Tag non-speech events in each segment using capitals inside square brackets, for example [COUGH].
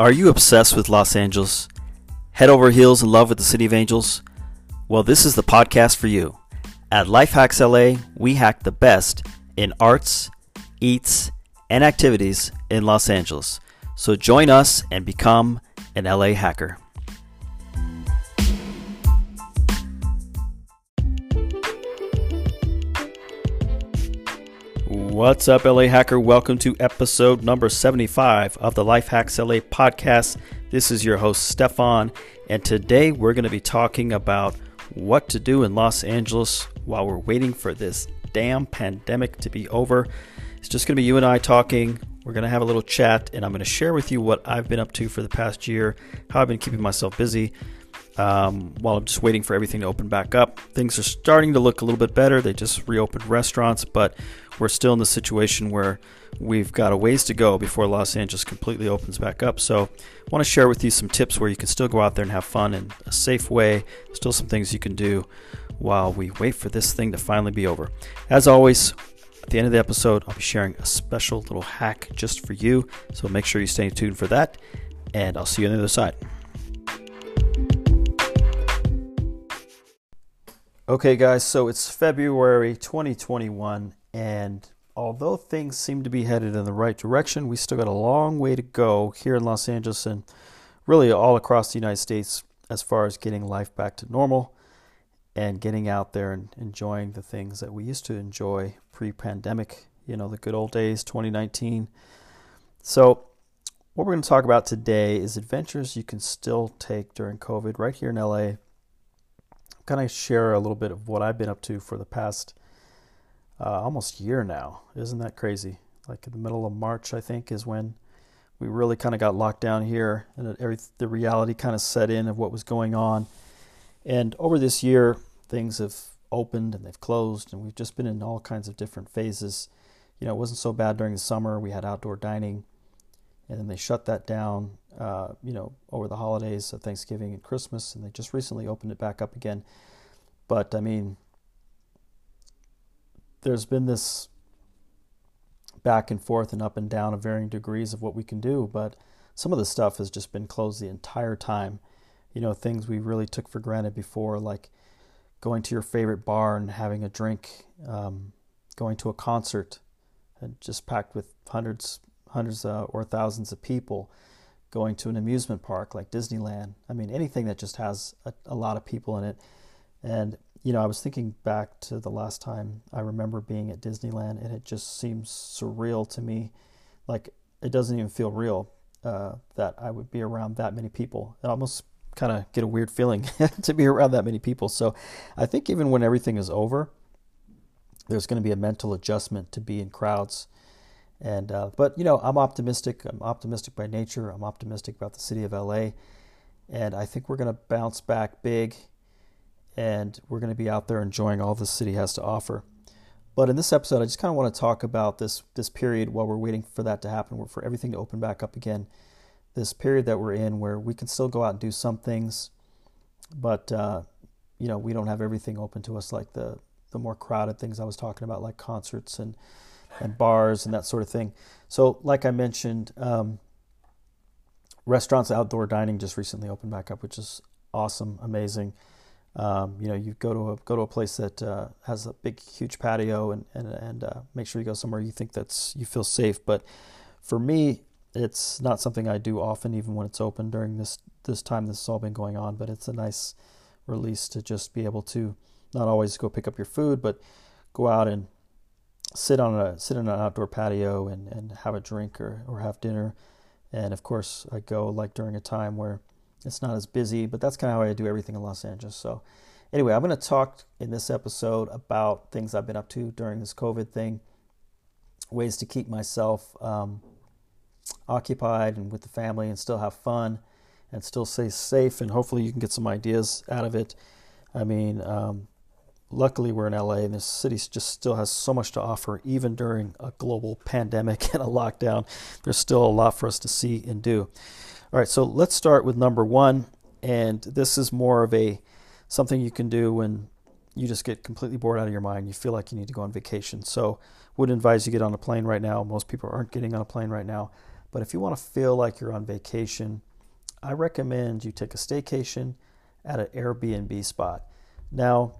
Are you obsessed with Los Angeles? Head over heels in love with the City of Angels? Well, this is the podcast for you. At Life Hacks LA, we hack the best in arts, eats, and activities in Los Angeles. So join us and become an LA hacker. What's up, LA Hacker? Welcome to episode number 75 of the Life Hacks LA podcast. This is your host, Stefan, and today we're going to be talking about what to do in Los Angeles while we're waiting for this damn pandemic to be over. It's just going to be you and I talking. We're going to have a little chat, and I'm going to share with you what I've been up to for the past year, how I've been keeping myself busy, um, while I'm just waiting for everything to open back up. Things are starting to look a little bit better. They just reopened restaurants, but we're still in the situation where we've got a ways to go before Los Angeles completely opens back up. So, I want to share with you some tips where you can still go out there and have fun in a safe way. Still, some things you can do while we wait for this thing to finally be over. As always, at the end of the episode, I'll be sharing a special little hack just for you. So, make sure you stay tuned for that, and I'll see you on the other side. Okay, guys, so it's February 2021, and although things seem to be headed in the right direction, we still got a long way to go here in Los Angeles and really all across the United States as far as getting life back to normal and getting out there and enjoying the things that we used to enjoy pre pandemic, you know, the good old days, 2019. So, what we're going to talk about today is adventures you can still take during COVID right here in LA kind of share a little bit of what I've been up to for the past uh, almost year now. Isn't that crazy? Like in the middle of March, I think, is when we really kind of got locked down here, and every, the reality kind of set in of what was going on. And over this year, things have opened and they've closed, and we've just been in all kinds of different phases. You know, it wasn't so bad during the summer. We had outdoor dining, and then they shut that down uh, you know, over the holidays Thanksgiving and Christmas, and they just recently opened it back up again. But I mean, there's been this back and forth and up and down of varying degrees of what we can do, but some of the stuff has just been closed the entire time. You know, things we really took for granted before, like going to your favorite bar and having a drink, um, going to a concert, and just packed with hundreds, hundreds uh, or thousands of people going to an amusement park like Disneyland. I mean, anything that just has a, a, lot of people in it. And, you know, I was thinking back to the last time I remember being at Disneyland, and it just seems surreal to me. Like, it doesn't even feel real uh, that I would be around that many people. It almost kind of get a weird feeling [LAUGHS] to be around that many people. So I think even when everything is over, there's going to be a mental adjustment to be in crowds and uh, but you know, I'm optimistic. I'm optimistic by nature. I'm optimistic about the city of LA, and I think we're going to bounce back big, and we're going to be out there enjoying all the city has to offer. But in this episode, I just kind of want to talk about this this period while we're waiting for that to happen, for everything to open back up again. This period that we're in, where we can still go out and do some things, but uh, you know, we don't have everything open to us like the the more crowded things I was talking about, like concerts and and bars and that sort of thing. So, like I mentioned, um, restaurants, outdoor dining just recently opened back up, which is awesome, amazing. Um, you know, you go to a go to a place that uh, has a big, huge patio, and and and uh, make sure you go somewhere you think that's you feel safe. But for me, it's not something I do often, even when it's open during this this time this has all been going on. But it's a nice release to just be able to not always go pick up your food, but go out and sit on a sit on an outdoor patio and, and have a drink or, or have dinner. And of course, I go like during a time where it's not as busy, but that's kind of how I do everything in Los Angeles. So, anyway, I'm going to talk in this episode about things I've been up to during this COVID thing, ways to keep myself um, occupied and with the family and still have fun and still stay safe. And hopefully, you can get some ideas out of it. I mean, um, luckily we're in LA and this city just still has so much to offer even during a global [LAUGHS] pandemic and a lockdown. There's still a lot for us to see and do. All right, so let's start with number 1 and this is more of a something you can do when you just get completely bored out of your mind. You feel like you need to go on vacation. So, would advise you get on a plane right now. Most people aren't getting on a plane right now, But if you want to feel like you're on vacation, I recommend you take a staycation at an Airbnb spot. Now,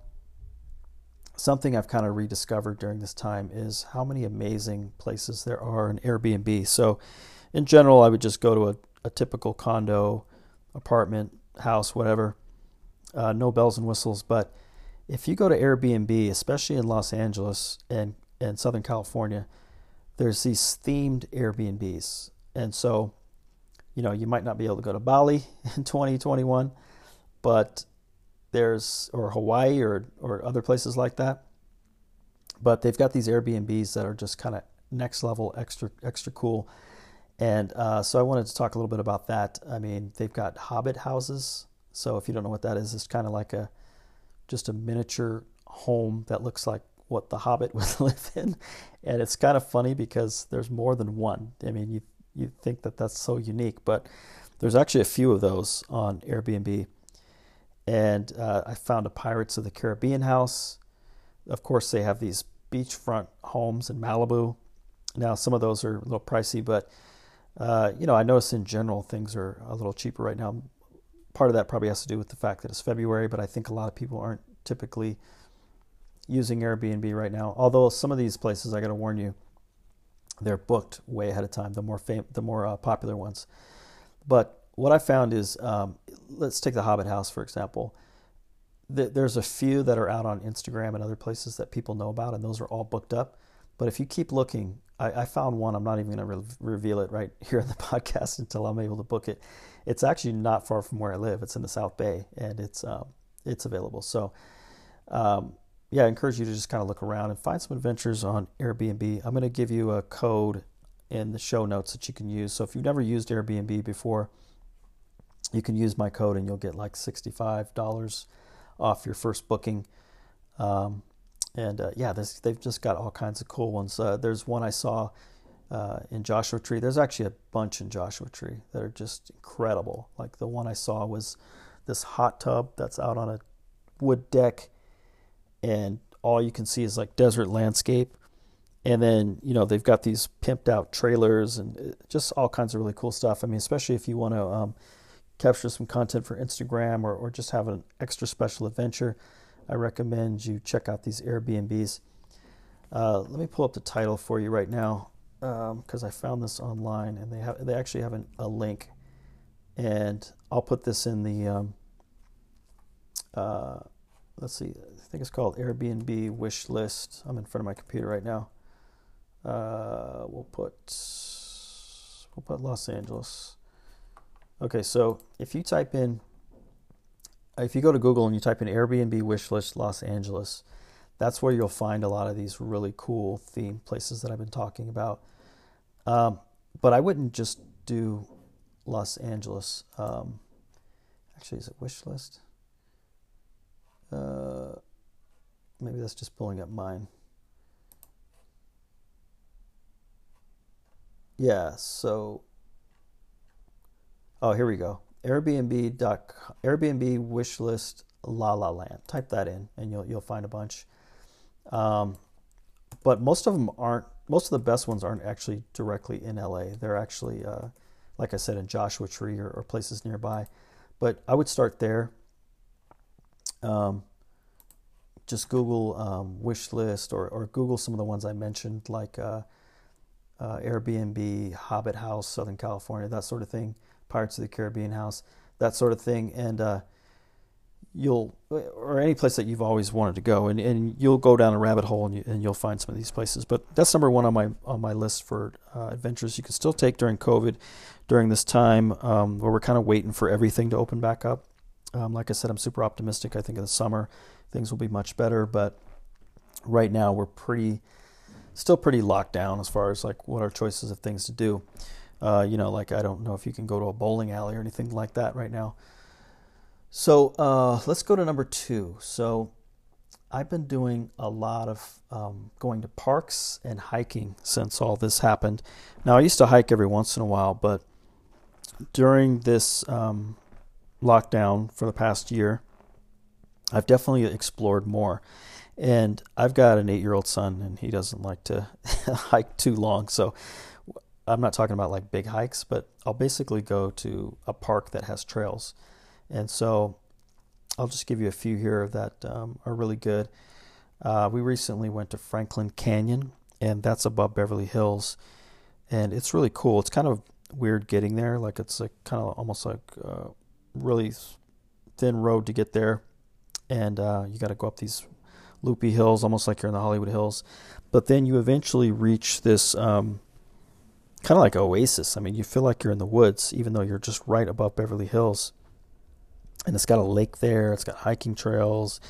something I've kind of rediscovered during this time is how many amazing places there are in Airbnb. So, in general, I would just go to a, a typical condo, apartment, house, whatever, uh, no bells and whistles. But if you go to Airbnb, especially in Los Angeles and, and Southern California, there's these themed Airbnbs. And so, you know, you might not be able to go to Bali [LAUGHS] in 2021, but there's, or Hawaii or, or other places like that. But they've got these Airbnbs that are just kind of next level, extra, extra cool. And uh, so I wanted to talk a little bit about that. I mean, they've got hobbit houses. So if you don't know what that is, it's kind of like a just a miniature home that looks like what the hobbit [LAUGHS] would live in. And it's kind of funny because there's more than one. I mean, you you think that that's so unique, but there's actually a few of those on Airbnb. And uh, I found a Pirates of the Caribbean house. Of course, they have these beachfront homes in Malibu. Now, some of those are a little pricey, but uh, you know, I notice in general things are a little cheaper right now. Part of that probably has to do with the fact that it's February, but I think a lot of people aren't typically using Airbnb right now. Although some of these places, I got to warn you, they're booked way ahead of time. The more fam- the more uh, popular ones. But what I found is, um, let's take the Hobbit House for example. there's a few that are out on Instagram and other places that people know about, and those are all booked up. But if you keep looking, I, I found one. I'm not even going to re- reveal it right [LAUGHS] here in the podcast until I'm able to book it. It's actually not far from where I live. It's in the South Bay, and it's um, it's available. So, um, yeah, I encourage you to just kind of look around and find some adventures on Airbnb. I'm going to give you a code in the show notes that you can use. So if you've never used Airbnb before, you can use my code and you'll get like $65 off your first booking. Um, and uh, yeah, this, they've just got all kinds of cool ones. Uh, there's one I saw uh, in Joshua Tree. There's actually a bunch in Joshua Tree that are just incredible. Like the one I saw was this hot tub that's out on a wood deck, and all you can see is like desert landscape. And then you know they've got these pimped out trailers and uh, just all kinds of really cool stuff. I mean, especially if you want to um, capture some content for Instagram or, or just have an extra special adventure I recommend you check out these Airbnbs. Uh, let me pull up the title for you right now because um, I found this online and they have they actually have an, a link, and I'll put this in the. Um, uh, let's see, I think it's called Airbnb wish list. I'm in front of my computer right now. Uh, we'll put we'll put Los Angeles. Okay, so if you type in if you go to Google and you type in Airbnb wishlist Los Angeles, that's where you'll find a lot of these really cool theme places that I've been talking about. Um, but I wouldn't just do Los Angeles. Um, actually, is it wish list? Uh, maybe that's just pulling up mine. Yeah, so. Oh, here we go. Airbnb. Airbnb wish list La La Land. Type that in, and you'll you'll find a bunch. Um, but most of them aren't. Most of the best ones aren't actually directly in LA. They're actually, uh, like I said, in Joshua Tree or, or, places nearby. But I would start there. Um, just Google um, wish list or, or Google some of the ones I mentioned, like uh, uh, Airbnb, Hobbit House, Southern California, that sort of thing. Pirates of the Caribbean house, that sort of thing, and uh, you'll or any place that you've always wanted to go, and, and you'll go down a rabbit hole and, you, and you'll find some of these places. But that's number one on my on my list for uh, adventures you can still take during COVID, during this time um, where we're kind of waiting for everything to open back up. Um, like I said, I'm super optimistic. I think in the summer things will be much better, but right now we're pretty still pretty locked down as far as like what our choices of things to do. Uh, you know, like I don't know if you can go to a bowling alley or anything like that right now. So uh, let's go to number two. So I've been doing a lot of um, going to parks and hiking since all this happened. Now I used to hike every once in a while, but during this um, lockdown for the past year, I've definitely explored more. And I've got an eight year old son, and he doesn't like to [LAUGHS] hike too long. So I'm not talking about like big hikes, but I'll basically go to a park that has trails. And so I'll just give you a few here that um, are really good. Uh, we recently went to Franklin Canyon, and that's above Beverly Hills. And it's really cool. It's kind of weird getting there. Like it's like kind of almost like a really thin road to get there. And uh, you got to go up these loopy hills, almost like you're in the Hollywood Hills. But then you eventually reach this um, kind of like oasis. I mean, you feel like you're in the woods, even though you're just right above Beverly Hills. And it's got a lake there. It's got hiking trails,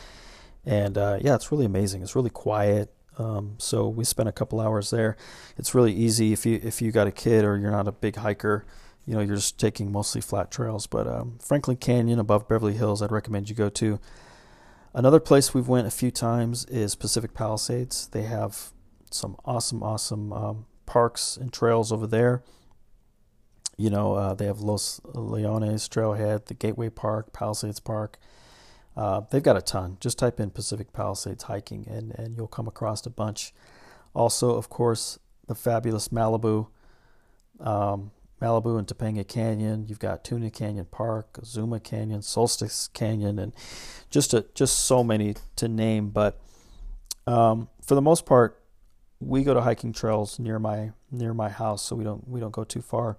and uh, yeah, it's really amazing. It's really quiet. Um, so we spent a couple hours there. It's really easy if you if you got a kid or you're not a big hiker. You know, you're just taking mostly flat trails. But um, Franklin Canyon above Beverly Hills, I'd recommend you go to. Another place we've went a few times is Pacific Palisades. They have some awesome, awesome um, parks and trails over there. You know, uh, they have Los Leones Trailhead, the Gateway Park, Palisades Park. Uh, they've got a ton. Just type in Pacific Palisades hiking and, and you'll come across a bunch. Also, of course, the fabulous Malibu, um, Malibu and Topanga Canyon. You've got Tuna Canyon Park, Zuma Canyon, Solstice Canyon, and just a, just so many to name. But um, for the most part, we go to hiking trails near my near my house, so we don't we don't go too far.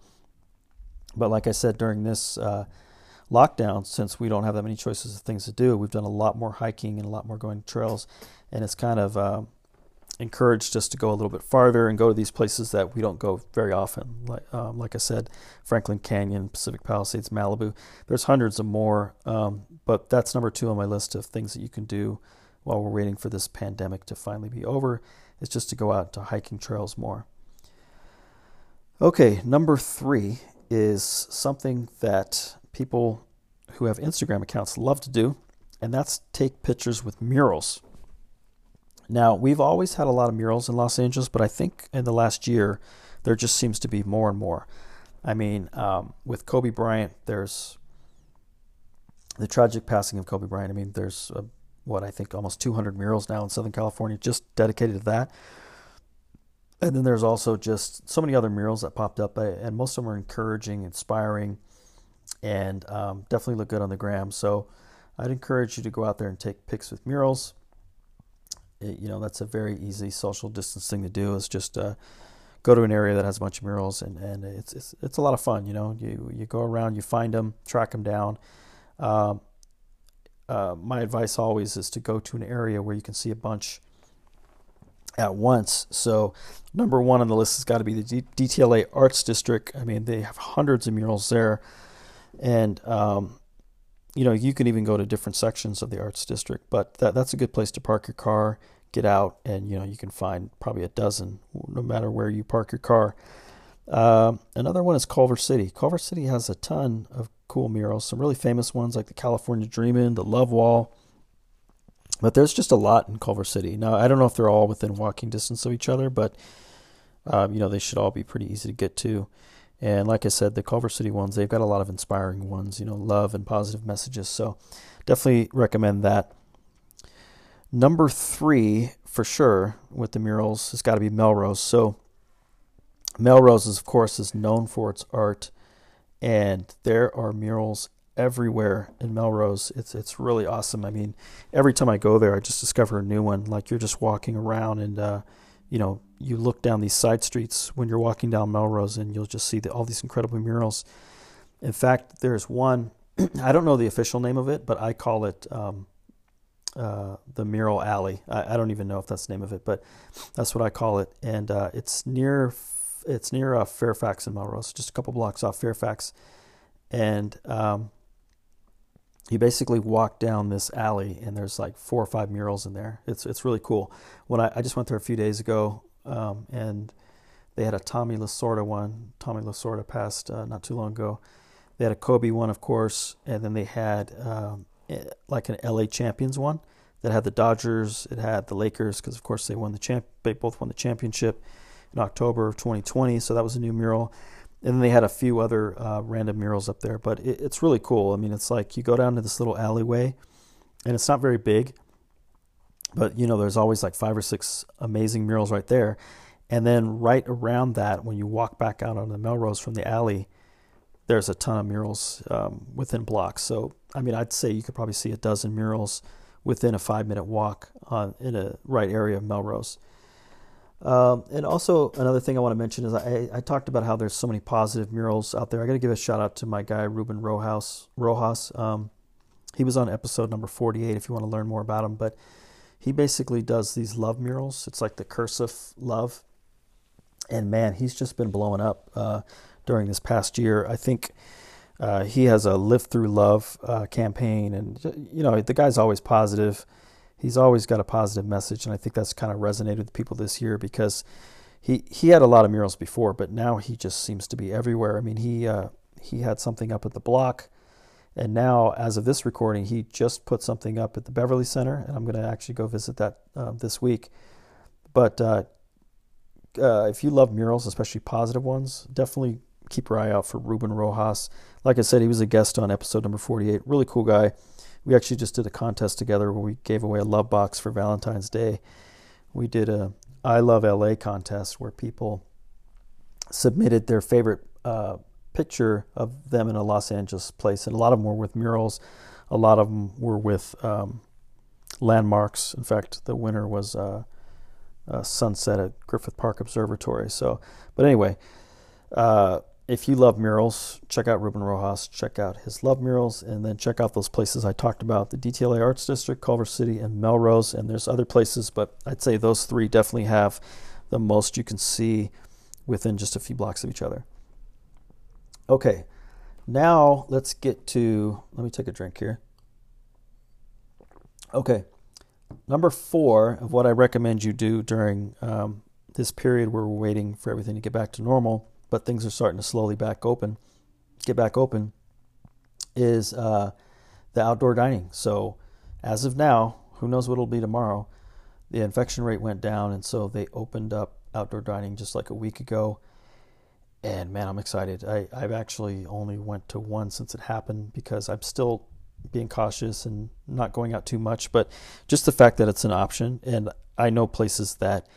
But like I said during this uh, lockdown, since we don't have that many choices of things to do, we've done a lot more hiking and a lot more going to trails, and it's kind of uh, encouraged us to go a little bit farther and go to these places that we don't go very often. Like um, like I said, Franklin Canyon, Pacific Palisades, Malibu. There's hundreds of more, um, but that's number two on my list of things that you can do while we're waiting for this pandemic to finally be over is just to go out to hiking trails more. Okay, number three is something that people who have Instagram accounts love to do, and that's take pictures with murals. Now, we've always had a lot of murals in Los Angeles, but I think in the last year, there just seems to be more and more. I mean, um, with Kobe Bryant, there's the tragic passing of Kobe Bryant. I mean, there's a what I think almost 200 murals now in Southern California just dedicated to that. And then there's also just so many other murals that popped up, uh, and most of them are encouraging, inspiring, and um, definitely look good on the gram. So I'd encourage you to go out there and take pics with murals. It, you know, that's a very easy social distance thing to do. Is just uh, go to an area that has a bunch of murals, and, and it's, it's it's a lot of fun. You know, you you go around, you find them, track them down. Um, uh, my advice always is to go to an area where you can see a bunch at once. So, number one on the list has got to be the D- DTLA Arts District. I mean, they have hundreds of murals there, and um, you know you can even go to different sections of the Arts District. But that that's a good place to park your car, get out, and you know you can find probably a dozen, no matter where you park your car. Uh, another one is Culver City. Culver City has a ton of cool murals, some really famous ones like the California Dreamin', the Love Wall. But there's just a lot in Culver City. Now, I don't know if they're all within walking distance of each other, but um, you know they should all be pretty easy to get to. And like I said, the Culver City ones, they've got a lot of inspiring ones, you know, love and positive messages. So definitely recommend that. Number three, for sure, with the murals, has got to be Melrose. So Melrose, is, of course, is known for its art and there are murals everywhere in Melrose. It's it's really awesome. I mean, every time I go there, I just discover a new one. Like you're just walking around, and uh, you know, you look down these side streets when you're walking down Melrose, and you'll just see the, all these incredible murals. In fact, there's one. [CLEARS THROAT] I don't know the official name of it, but I call it um, uh, the Mural Alley. I, I, don't even know if that's the name of it, but that's what I call it. And uh, it's near it's near uh, Fairfax and Melrose, just a couple blocks off Fairfax, and um, you basically walk down this alley, and there's like four or five murals in there. It's it's really cool. When I, I just went there a few days ago, um, and they had a Tommy Lasorda one. Tommy Lasorda passed uh, not too long ago. They had a Kobe one, of course, and then they had um, eh, like an LA Champions one that had the Dodgers. It had the Lakers because, of course, they won the champ. They both won the championship in October of 2020. So that was a new mural. And then they had a few other uh, random murals up there, but it, it's really cool. I mean, it's like you go down to this little alleyway, and it's not very big, but you know, there's always like five or six amazing murals right there. And then right around that, when you walk back out on the Melrose from the alley, there's a ton of murals um, within blocks. So, I mean, I'd say you could probably see a dozen murals within a five minute walk on, in a right area of Melrose. Um, and also, another thing I want to mention is I, I, talked about how there's so many positive murals out there. I got to give a shout out to my guy, Ruben Rojas. Rojas. Um, he was on episode number 48 if you want to learn more about him. But he basically does these love murals. It's like the cursive love and man, he's just been blowing up uh, during this past year. I think uh, he has a Live Through Love uh, campaign, and you know the guy's always positive. He's always got a positive message, and I think that's kind of resonated with people this year because he he had a lot of murals before, but now he just seems to be everywhere. I mean, he uh, he had something up at the block. And now, as of this recording, he just put something up at the Beverly Center, and I'm going to actually go visit that uh, this week. But uh, uh, if you love murals, especially positive ones, definitely keep your eye out for Ruben Rojas. Like I said, he was a guest on episode number 48. Really cool guy. We actually just did a contest together where we gave away a love box for Valentine's Day. We did a I Love LA contest where people submitted their favorite uh, picture of them in a Los Angeles place, and a lot of them were with murals. A lot of them were with um, landmarks. In fact, the winner was uh, uh, sunset at Griffith Park Observatory. So, but anyway, uh, if you love murals, check out Ruben Rojas, check out his love murals, and then check out those places I talked about the DTLA Arts District, Culver City, and Melrose. And there's other places, but I'd say those three definitely have the most you can see within just a few blocks of each other. Okay, now let's get to, let me take a drink here. Okay, Number four of what I recommend you do during um, this period where we're waiting for everything to get back to normal, but things are starting to slowly back open, get back open, is uh, the outdoor dining. So as of now, who knows what it'll be tomorrow? The infection rate went down, and so they opened up outdoor dining just like a week ago. And man, I'm excited. I, I've actually only went to one since it happened because I'm still being cautious and not going out too much, but just the fact that it's an option. And I know places that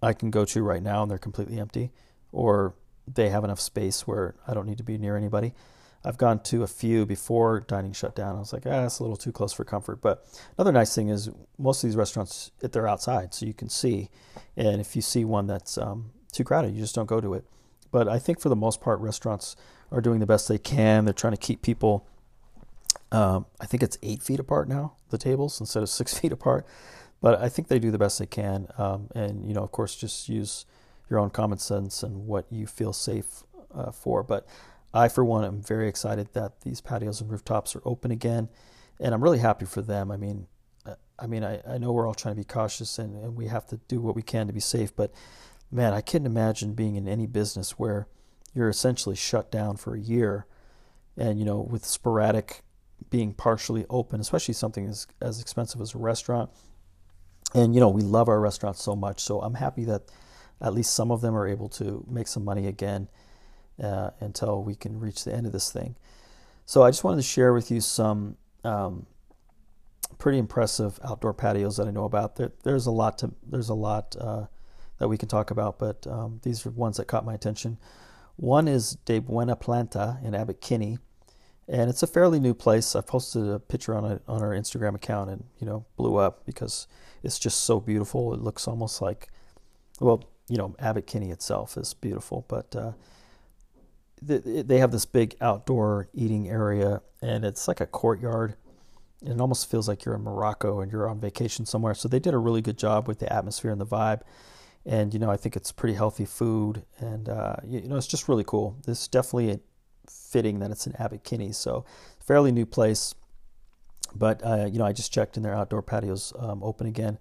I can go to right now and they're completely empty, or they have enough space where I don't need to be near anybody. I've gone to a few before dining shut down. I was like, ah, it's a little too close for comfort. But another nice thing is most of these restaurants, they're outside, so you can see. And if you see one that's um, too crowded, you just don't go to it. But I think for the most part, restaurants are doing the best they can. They're trying to keep people um, I think it's eight feet apart now, the tables, instead of [LAUGHS] six feet apart. But I think they do the best they can. Um, and, you know, of course, just use your own common sense and what you feel safe uh, for. But I, for one, am very excited that these patios and rooftops are open again. And I'm really happy for them. I mean, uh, I mean, I, I know we're all trying to be cautious and, and we have to do what we can to be safe. But man, I couldn't imagine being in any business where you're essentially shut down for a year and, you know, with sporadic being partially open, especially something as, as expensive as a restaurant. And, you know, we love our restaurants so much. So I'm happy that at least some of them are able to make some money again uh, until we can reach the end of this thing. So I just wanted to share with you some um, pretty impressive outdoor patios that I know about. There, there's a lot to there's a lot uh, that we can talk about, but um, these are ones that caught my attention. One is De Buena Planta in Abbot Kinney and it's a fairly new place. I posted a picture on it on our Instagram account, and you know, blew up because it's just so beautiful. It looks almost like, well, you know, Abbot Kinney itself is beautiful, but uh, they have this big outdoor eating area, and it's like a courtyard. It almost feels like you're in Morocco and you're on vacation somewhere. So they did a really good job with the atmosphere and the vibe. And you know, I think it's pretty healthy food, and uh, you know, it's just really cool. This is definitely fitting that it's in Abbot Kinney. So fairly new place, but uh, you know I just checked and their outdoor patios um, open again,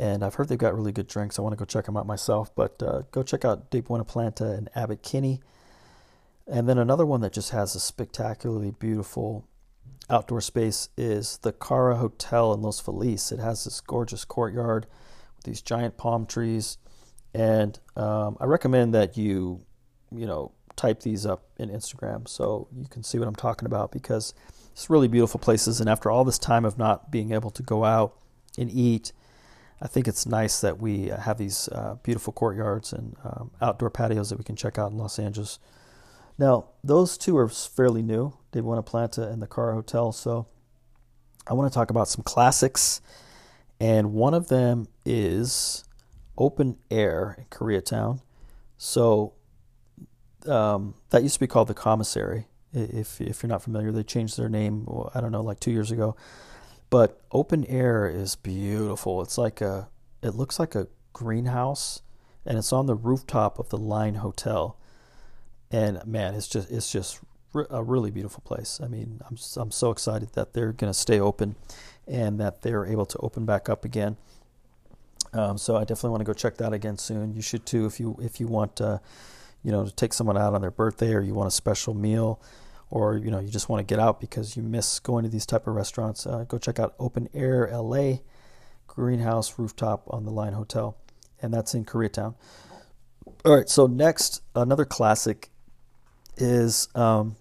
and I've heard they've got really good drinks. I want to go check them out myself, but uh, go check out De Buena Planta and Abbot Kinney. And then another one that just has a spectacularly beautiful outdoor space is the Cara Hotel in Los Feliz. It has this gorgeous courtyard with these giant palm trees, and um, I recommend that you, you know, type these up in Instagram so you can see what I'm talking about because it's really beautiful places. And after all this time of not being able to go out and eat, I think it's nice that we have these uh, beautiful courtyards and um, outdoor patios that we can check out in Los Angeles. Now, those two are fairly new, De Buena Planta and the Cara Hotel. So I want to talk about some classics. And one of them is Open Air in Koreatown. So um, that used to be called the Commissary. If if you're not familiar, they changed their name. I don't know, like two years ago. But open air is beautiful. It's like a, it looks like a greenhouse, and it's on the rooftop of the Line Hotel. And man, it's just it's just a really beautiful place. I mean, I'm I'm so excited that they're going to stay open, and that they're able to open back up again. Um, so I definitely want to go check that again soon. You should too if you if you want, uh, you know, to take someone out on their birthday or you want a special meal or you know you just want to get out because you miss going to these type of restaurants, uh, go check out Open Air LA Greenhouse Rooftop on the Line Hotel, and that's in Koreatown. All right, so next another classic is um,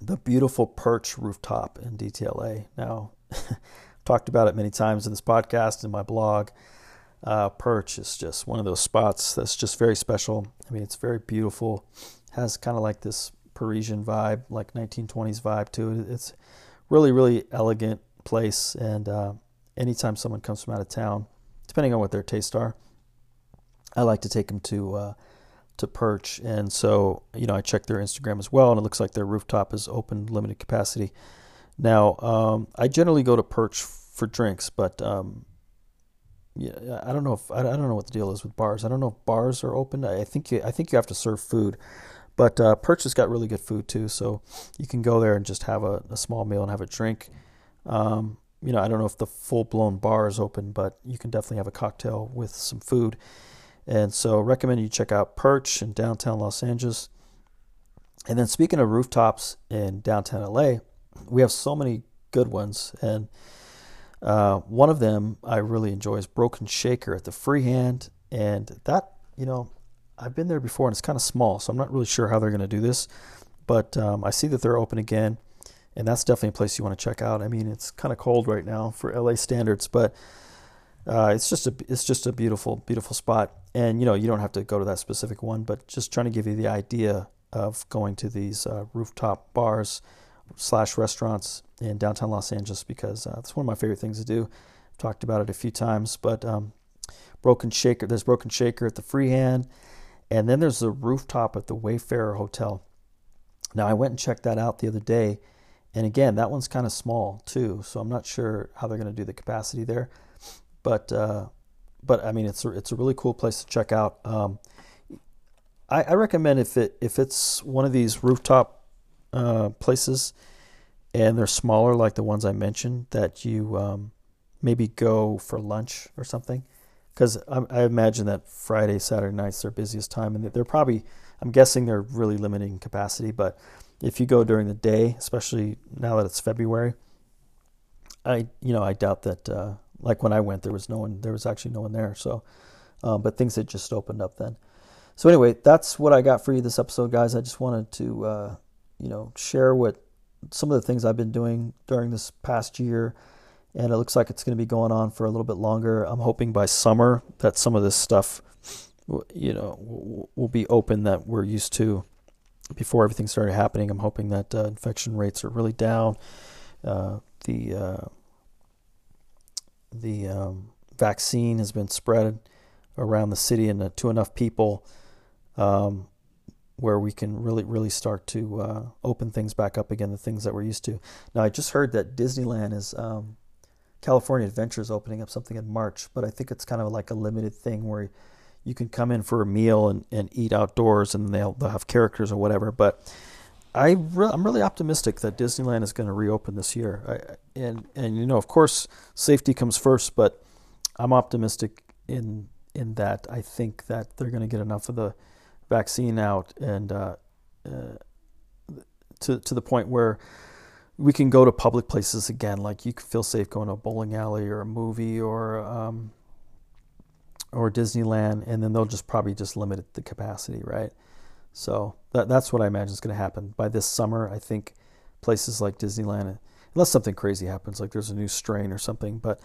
the beautiful Perch Rooftop in DTLA. Now, [LAUGHS] talked about it many times in this podcast in my blog. Uh, Perch is just one of those spots that's just very special. I mean, it's very beautiful. Has kind of like this Parisian vibe, like 1920s vibe to it. It's really, really elegant place. And uh, anytime someone comes from out of town, depending on what their tastes are, I like to take them to uh, to Perch. And so, you know, I checked their Instagram as well, and it looks like their rooftop is open, limited capacity. Now, um, I generally go to Perch for drinks, but um, yeah, I don't know if I, don't know what the deal is with bars. I don't know if bars are open. I think you, I think you have to serve food. But uh, Perch has got really good food too, so you can go there and just have a, a small meal and have a drink. Um, you know, I don't know if the full blown bar is open, but you can definitely have a cocktail with some food. And so, recommend you check out Perch in downtown Los Angeles. And then, speaking of rooftops in downtown LA, we have so many good ones. And uh, one of them I really enjoy is Broken Shaker at the Freehand. And that, you know, I've been there before and it's kind of small, so I'm not really sure how they're going to do this. But um, I see that they're open again, and that's definitely a place you want to check out. I mean, it's kind of cold right now for LA standards, but uh, it's just a it's just a beautiful beautiful spot. And you know, you don't have to go to that specific one, but just trying to give you the idea of going to these uh, rooftop bars slash restaurants in downtown Los Angeles because uh, it's one of my favorite things to do. I've talked about it a few times, but um, Broken Shaker, there's Broken Shaker at the Freehand. And then there's the rooftop at the Wayfarer Hotel. Now, I went and checked that out the other day. And again, that one's kind of small too. So I'm not sure how they're going to do the capacity there. But, uh, but I mean, it's a, it's a really cool place to check out. Um, I, I, recommend if it if it's one of these rooftop uh, places and they're smaller, like the ones I mentioned, that you um, maybe go for lunch or something because I, I, imagine that Friday, Saturday nights their busiest time, and they're probably, I'm guessing they're really limiting capacity. But if you go during the day, especially now that it's February, I, you know, I doubt that. Uh, like when I went, there was no one, there was actually no one there. So, um, but things had just opened up then. So anyway, that's what I got for you this episode, guys. I just wanted to, uh, you know, share what some of the things I've been doing during this past year and it looks like it's going to be going on for a little bit longer. I'm hoping by summer that some of this stuff, you know, will be open that we're used to before everything started happening. I'm hoping that uh, infection rates are really down. Uh, the uh, the um, vaccine has been spread around the city and to enough people um, where we can really really start to uh, open things back up again. The things that we're used to. Now I just heard that Disneyland is um, California Adventure is opening up something in March, but I think it's kind of like a limited thing where you can come in for a meal and, and eat outdoors and they'll, they'll have characters or whatever. But I re- I'm really optimistic that Disneyland is going to reopen this year. I, and, and, you know, of course, safety comes first, but I'm optimistic in, in that I think that they're going to get enough of the vaccine out and uh, uh, to, to the point where we can go to public places again. Like you can feel safe going to a bowling alley or a movie or um, or Disneyland, and then they'll just probably just limit the capacity, right? So that that's what I imagine is going to happen by this summer. I think places like Disneyland, unless something crazy happens, like there's a new strain or something, but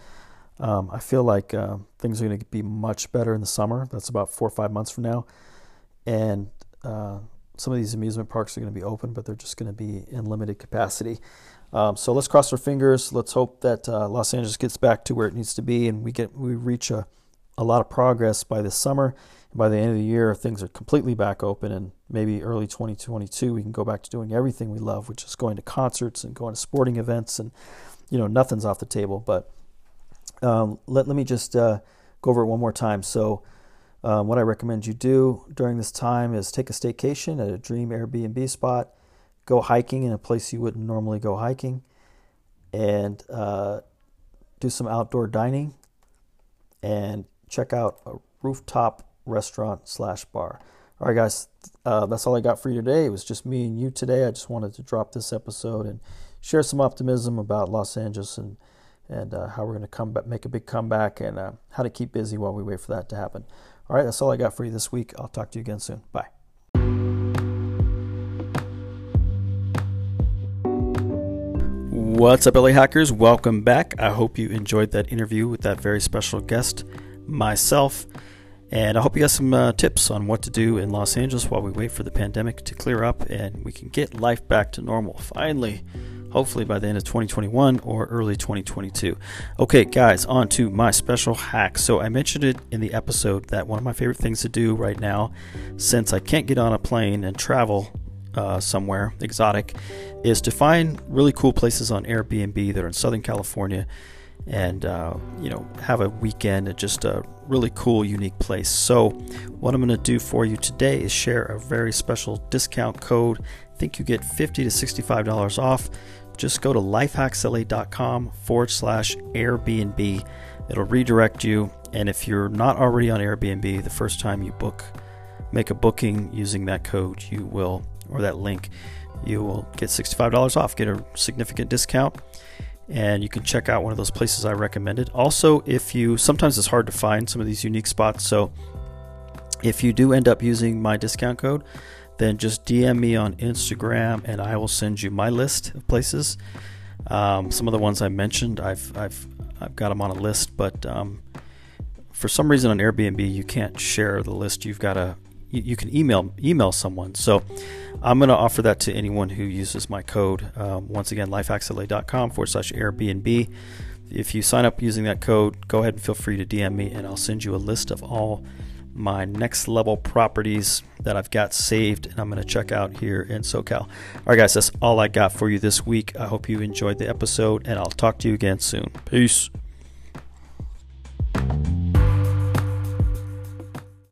Um, I feel like uh, things are going to be much better in the summer. That's about four or five months from now. And uh, some of these amusement parks are going to be open, but they're just going to be in limited capacity. Um, so let's cross our fingers. Let's hope that uh, Los Angeles gets back to where it needs to be, and we get we reach a, a lot of progress by this summer. And by the end of the year, things are completely back open, and maybe early 2022 we can go back to doing everything we love, which is going to concerts and going to sporting events, and you know nothing's off the table. But um, let let me just uh, go over it one more time. So. Um, what I recommend you do during this time is take a staycation at a dream Airbnb spot go hiking in a place you wouldn't normally go hiking, and uh, do some outdoor dining, and check out a rooftop restaurant slash bar. All right, guys, uh, that's all I got for you today. It was just me and you today. I just wanted to drop this episode and share some optimism about Los Angeles and and uh, how we're going to come back, make a big comeback, and uh, how to keep busy while we wait for that to happen. All right, that's all I got for you this week. I'll talk to you again soon. Bye. What's up, LA hackers? Welcome back. I hope you enjoyed that interview with that very special guest, myself. And I hope you got some uh, tips on what to do in Los Angeles while we wait for the pandemic to clear up and we can get life back to normal finally, hopefully by the end of 2021 or early 2022. Okay, guys, on to my special hack. So I mentioned it in the episode that one of my favorite things to do right now, since I can't get on a plane and travel uh, somewhere exotic is to find really cool places on Airbnb that are in Southern California and uh, you know have a weekend at just a really cool unique place so what i'm going to do for you today is share a very special discount code i think you get 50 to 65 dollars off just go to lifehacksla.com forward slash airbnb it'll redirect you and if you're not already on airbnb the first time you book make a booking using that code you will or that link, you will get $65 off, get a significant discount, and you can check out one of those places I recommended. Also, if you sometimes it's hard to find some of these unique spots, so if you do end up using my discount code, then just DM me on Instagram and I will send you my list of places. Um, some of the ones I mentioned, I've I've I've got them on a list, but um, for some reason on Airbnb you can't share the list. You've got to you, can email email someone. So I'm going to offer that to anyone who uses my code. Um, once again, lifehacksla.com forward slash Airbnb. If you sign up using that code, go ahead and feel free to DM me, and I'll send you a list of all my next level properties that I've got saved and I'm going to check out here in SoCal. All right, guys, that's all I got for you this week. I hope you enjoyed the episode and I'll talk to you again soon. Peace.